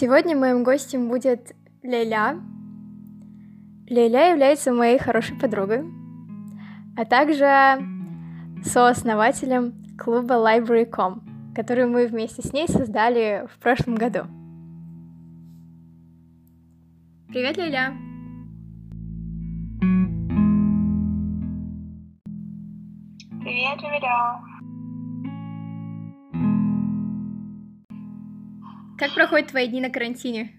Сегодня моим гостем будет Лейля. Лейля является моей хорошей подругой, а также сооснователем клуба Library.com, который мы вместе с ней создали в прошлом году. Привет, Лейля! Привет, Эмилио! Как проходят твои дни на карантине?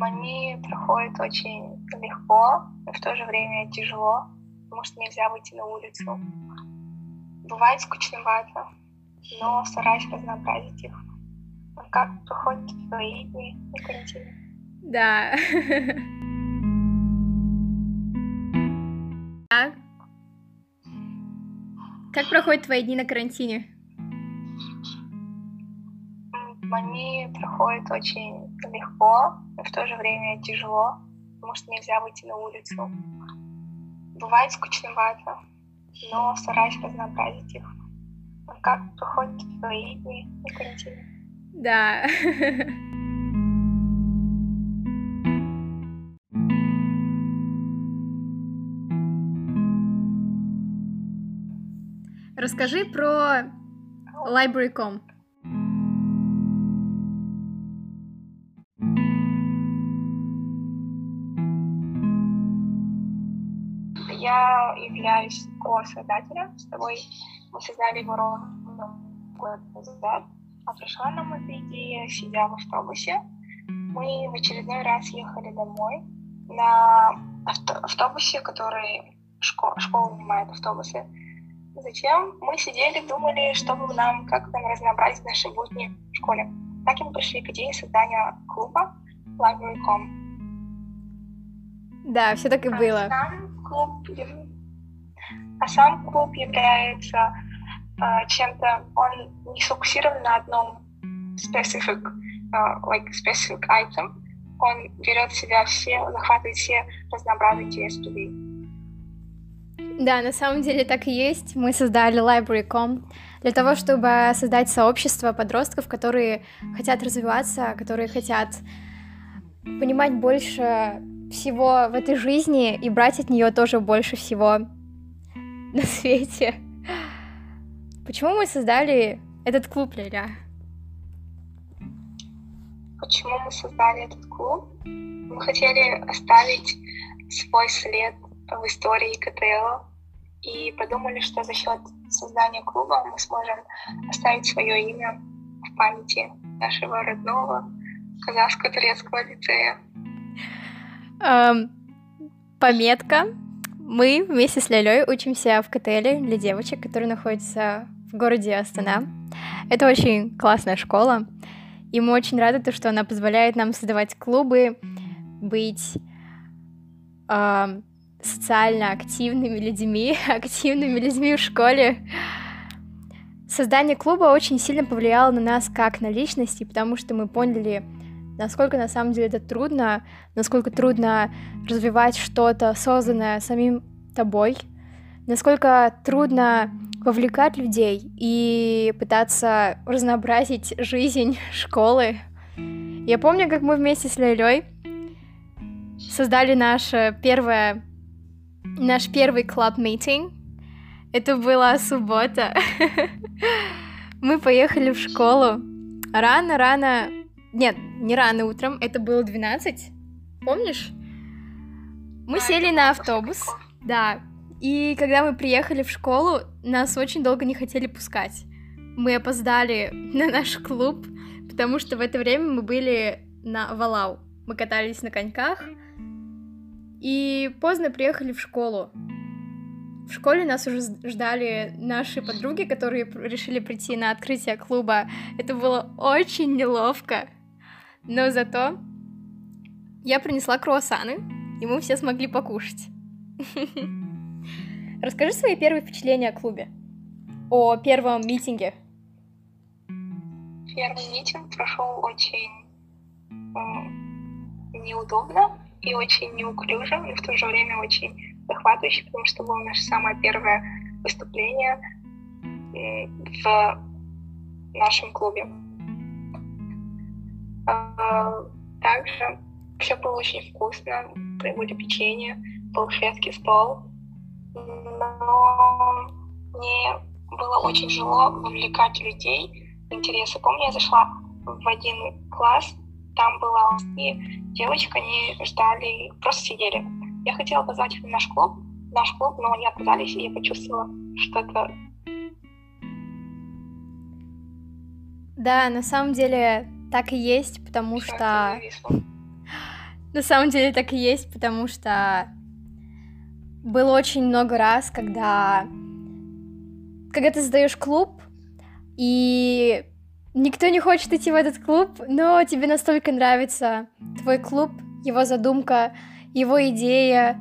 Они проходят очень легко, но в то же время тяжело, потому что нельзя выйти на улицу. Бывает скучновато, но стараюсь разнообразить их. А как проходят твои дни на карантине? Да. Как проходят твои дни на карантине? Они проходят очень легко, но в то же время тяжело, потому что нельзя выйти на улицу. Бывает скучновато, но стараюсь разнообразить их. А как проходят твои дни на карантине? Да. Расскажи про Library.com. являюсь ко-создателем. С тобой мы создали его ровно год назад. А пришла нам эта идея, сидя в автобусе. Мы в очередной раз ехали домой на авто автобусе, который школ школа нанимает автобусы. Зачем? Мы сидели, думали, чтобы нам, как нам разнообразить наши будни в школе. Так и мы пришли к идее создания клуба Library.com. Да, все так и а было. Сам клуб, а сам клуб является uh, чем-то, он не сфокусирован на одном specific, uh, like specific item. Он берет в себя все, захватывает все разнообразные интересы людей. Да, на самом деле так и есть. Мы создали Library.com для того, чтобы создать сообщество подростков, которые хотят развиваться, которые хотят понимать больше всего в этой жизни и брать от нее тоже больше всего на свете. Почему мы создали этот клуб, Лиля? Почему мы создали этот клуб? Мы хотели оставить свой след в истории КТЛ и подумали, что за счет создания клуба мы сможем оставить свое имя в памяти нашего родного казахско-турецкого лицея. Эм, пометка. Мы вместе с Лялей учимся в КТЛ для девочек, который находится в городе Астана. Это очень классная школа, и мы очень рады, то, что она позволяет нам создавать клубы, быть эм, социально активными людьми, активными людьми в школе. Создание клуба очень сильно повлияло на нас как на личности, потому что мы поняли, насколько на самом деле это трудно, насколько трудно развивать что-то, созданное самим тобой, насколько трудно вовлекать людей и пытаться разнообразить жизнь школы. Я помню, как мы вместе с Лейлей создали наше первое наш первый клаб-митинг. Это была суббота. Мы поехали в школу. Рано-рано... Нет, не рано утром, это было 12. Помнишь? Мы сели на автобус. Да. И когда мы приехали в школу, нас очень долго не хотели пускать. Мы опоздали на наш клуб, потому что в это время мы были на Валау. Мы катались на коньках, и поздно приехали в школу. В школе нас уже ждали наши подруги, которые решили прийти на открытие клуба. Это было очень неловко. Но зато я принесла круассаны, и мы все смогли покушать. Расскажи свои первые впечатления о клубе, о первом митинге. Первый митинг прошел очень неудобно, и очень неуклюжим, и в то же время очень захватывающим, потому что было наше самое первое выступление в нашем клубе. А, также все было очень вкусно, были печенье, был шведский стол, но мне было очень тяжело вовлекать людей в интересы. Помню, я зашла в один класс, там была и девочка, они ждали, просто сидели. Я хотела позвать их в наш клуб, в наш клуб, но они отказались, и я почувствовала что-то Да, на самом деле так и есть, потому что... На самом деле так и есть, потому что было очень много раз, когда когда ты создаешь клуб, и никто не хочет идти в этот клуб, но тебе настолько нравится твой клуб, его задумка, его идея,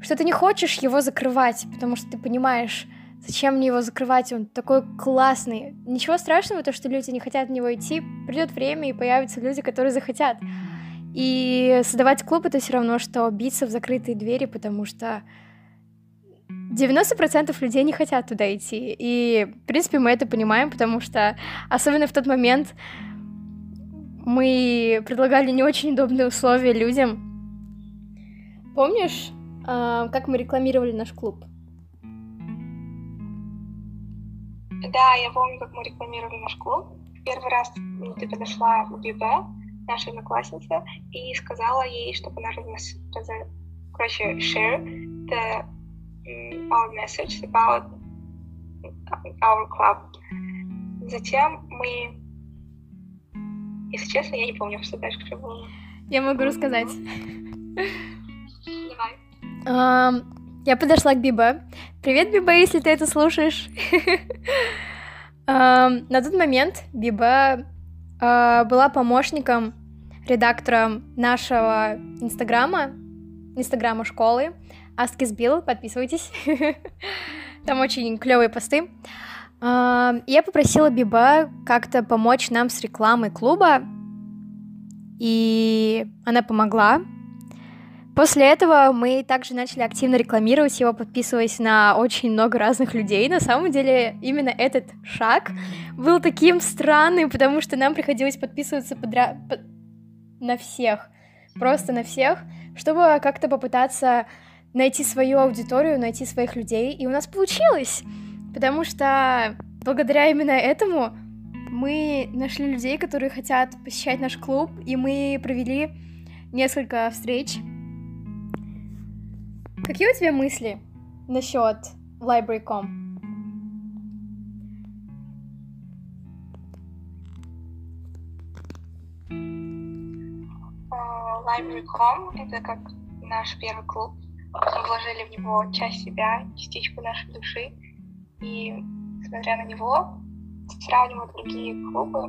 что ты не хочешь его закрывать, потому что ты понимаешь, зачем мне его закрывать, он такой классный. Ничего страшного, то, что люди не хотят в него идти, придет время, и появятся люди, которые захотят. И создавать клуб это все равно, что биться в закрытые двери, потому что 90% людей не хотят туда идти. И, в принципе, мы это понимаем, потому что, особенно в тот момент, мы предлагали не очень удобные условия людям. Помнишь, а, как мы рекламировали наш клуб? Да, я помню, как мы рекламировали наш клуб. Первый раз ты подошла в ББ, наша одноклассница, и сказала ей, чтобы она раз, раз, короче, share the our message about our club. Затем мы... Если честно, я не помню, что дальше было. Я могу рассказать. Давай. Um, я подошла к Биба. Привет, Биба, если ты это слушаешь. um, на тот момент Биба uh, была помощником редактора нашего инстаграма, инстаграма школы. Аскизбил, подписывайтесь. Там очень клевые посты. Я попросила Биба как-то помочь нам с рекламой клуба, и она помогла. После этого мы также начали активно рекламировать его, подписываясь на очень много разных людей. На самом деле, именно этот шаг был таким странным, потому что нам приходилось подписываться подряд на всех, просто на всех, чтобы как-то попытаться найти свою аудиторию, найти своих людей, и у нас получилось, потому что благодаря именно этому мы нашли людей, которые хотят посещать наш клуб, и мы провели несколько встреч. Какие у тебя мысли насчет Library.com? Library.com — это как наш первый клуб, мы вложили в него часть себя, частичку нашей души. И, смотря на него, сравнивая другие клубы,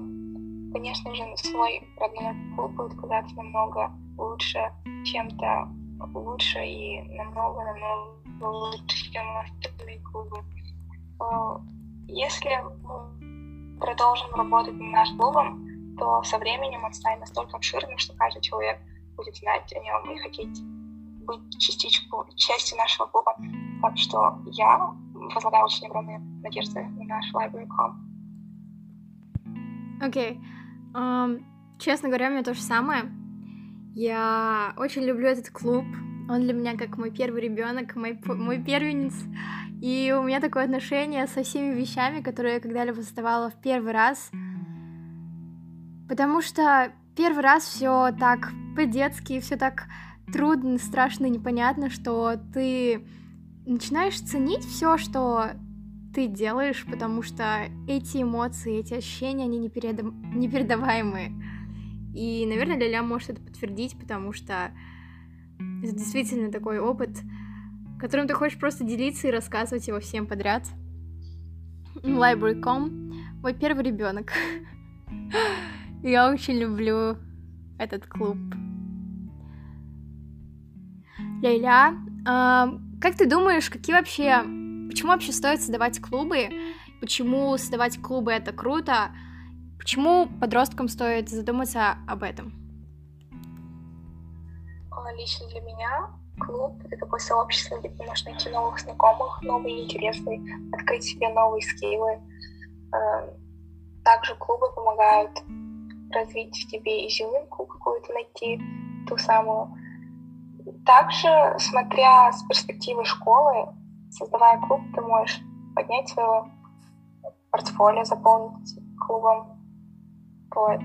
конечно же, свой родной клуб будет казаться намного лучше, чем-то лучше и намного-намного лучше, чем остальные клубы. Э, если мы продолжим работать над нашим клубом, то со временем он станет настолько обширным, что каждый человек будет знать о нем и хотеть быть частичку, частью нашего клуба. Так что я возлагаю очень огромные надежды на наш library.com. Окей. Okay. Um, честно говоря, у меня то же самое. Я очень люблю этот клуб. Он для меня как мой первый ребенок, мой, мой первенец. И у меня такое отношение со всеми вещами, которые я когда-либо создавала в первый раз. Потому что первый раз все так по-детски, все так трудно, страшно, непонятно, что ты начинаешь ценить все, что ты делаешь, потому что эти эмоции, эти ощущения, они непереда... непередаваемые. И, наверное, Ляля может это подтвердить, потому что это действительно такой опыт, которым ты хочешь просто делиться и рассказывать его всем подряд. Library.com мой первый ребенок. Я очень люблю этот клуб. Лейля, э, как ты думаешь, какие вообще, почему вообще стоит создавать клубы? Почему создавать клубы это круто? Почему подросткам стоит задуматься об этом? Лично для меня клуб — это такое сообщество, где ты можешь найти новых знакомых, новые интересы, открыть себе новые скиллы. Также клубы помогают развить в тебе изюминку какую-то найти, ту самую. Также, смотря с перспективы школы, создавая клуб, ты можешь поднять свое портфолио, заполнить клубом. Вот.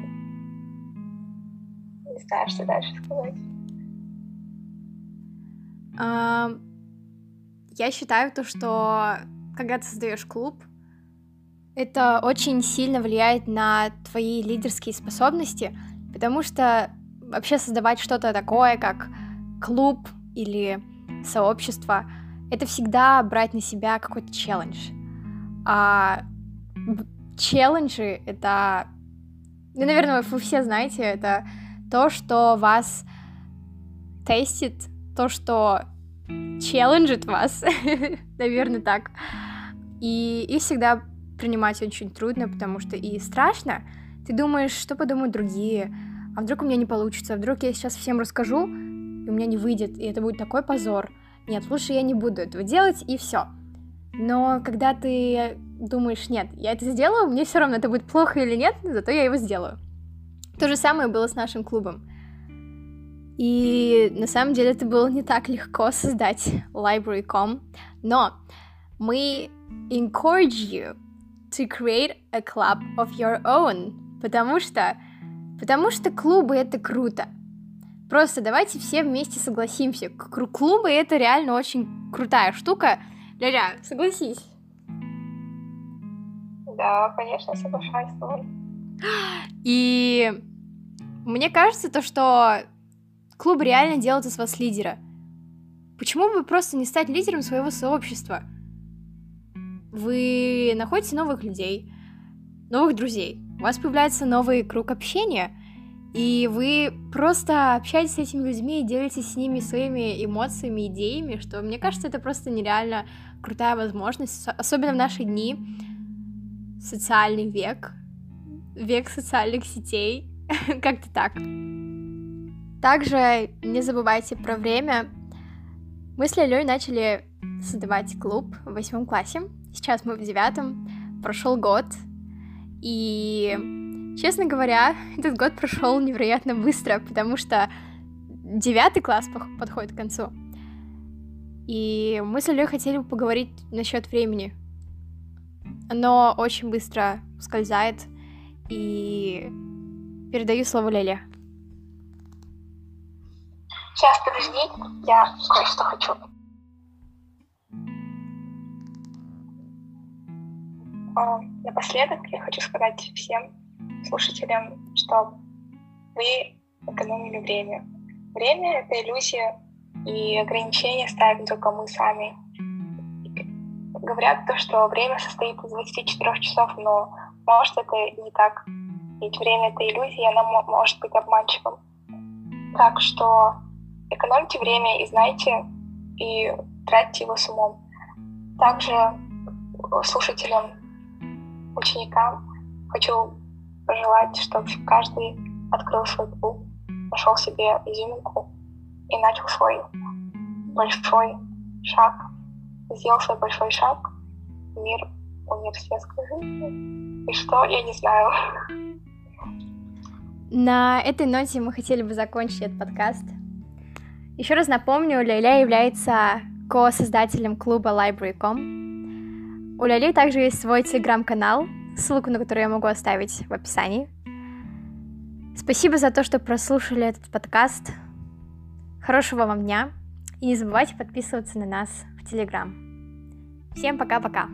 Не знаю, что дальше сказать. Я считаю то, что когда ты создаешь клуб, это очень сильно влияет на твои лидерские способности, потому что вообще создавать что-то такое, как клуб или сообщество, это всегда брать на себя какой-то челлендж. А челленджи — это... Ну, наверное, вы все знаете, это то, что вас тестит, то, что челленджит вас, наверное, так. И их всегда принимать очень трудно, потому что и страшно. Ты думаешь, что подумают другие, а вдруг у меня не получится, а вдруг я сейчас всем расскажу, и у меня не выйдет, и это будет такой позор. Нет, лучше я не буду этого делать, и все. Но когда ты думаешь, нет, я это сделаю, мне все равно это будет плохо или нет, зато я его сделаю. То же самое было с нашим клубом. И на самом деле это было не так легко создать library.com, но мы encourage you to create a club of your own, потому что, потому что клубы это круто. Просто давайте все вместе согласимся. Клубы это реально очень крутая штука. Ляля, согласись. Да, конечно, соглашаюсь с тобой. И мне кажется, то, что Клуб реально делает из вас лидера. Почему бы просто не стать лидером своего сообщества? Вы находите новых людей, новых друзей, у вас появляется новый круг общения, и вы просто общаетесь с этими людьми и делитесь с ними своими эмоциями, идеями, что, мне кажется, это просто нереально крутая возможность, особенно в наши дни, социальный век, век социальных сетей, как-то так. Также не забывайте про время. Мы с Лялей начали создавать клуб в восьмом классе. Сейчас мы в девятом. Прошел год. И, честно говоря, этот год прошел невероятно быстро, потому что девятый класс подходит к концу. И мы с Лялей хотели бы поговорить насчет времени. Оно очень быстро ускользает. И передаю слово Леле. Сейчас, подожди, я кое-что хочу. А, напоследок я хочу сказать всем слушателям, что вы экономили время. Время — это иллюзия, и ограничения ставим только мы сами. Говорят то, что время состоит из 24 часов, но может это не так. Ведь время — это иллюзия, и она может быть обманчивым. Так что Экономьте время и знайте, и тратьте его с умом. Также слушателям, ученикам хочу пожелать, чтобы каждый открыл свой клуб, нашел себе изюминку и начал свой большой шаг, сделал свой большой шаг в мир университетской жизни. И что, я не знаю. На этой ноте мы хотели бы закончить этот подкаст. Еще раз напомню, Ляля является ко-создателем клуба Library.com. У Ляли также есть свой телеграм-канал, ссылку на который я могу оставить в описании. Спасибо за то, что прослушали этот подкаст. Хорошего вам дня. И не забывайте подписываться на нас в Телеграм. Всем пока-пока.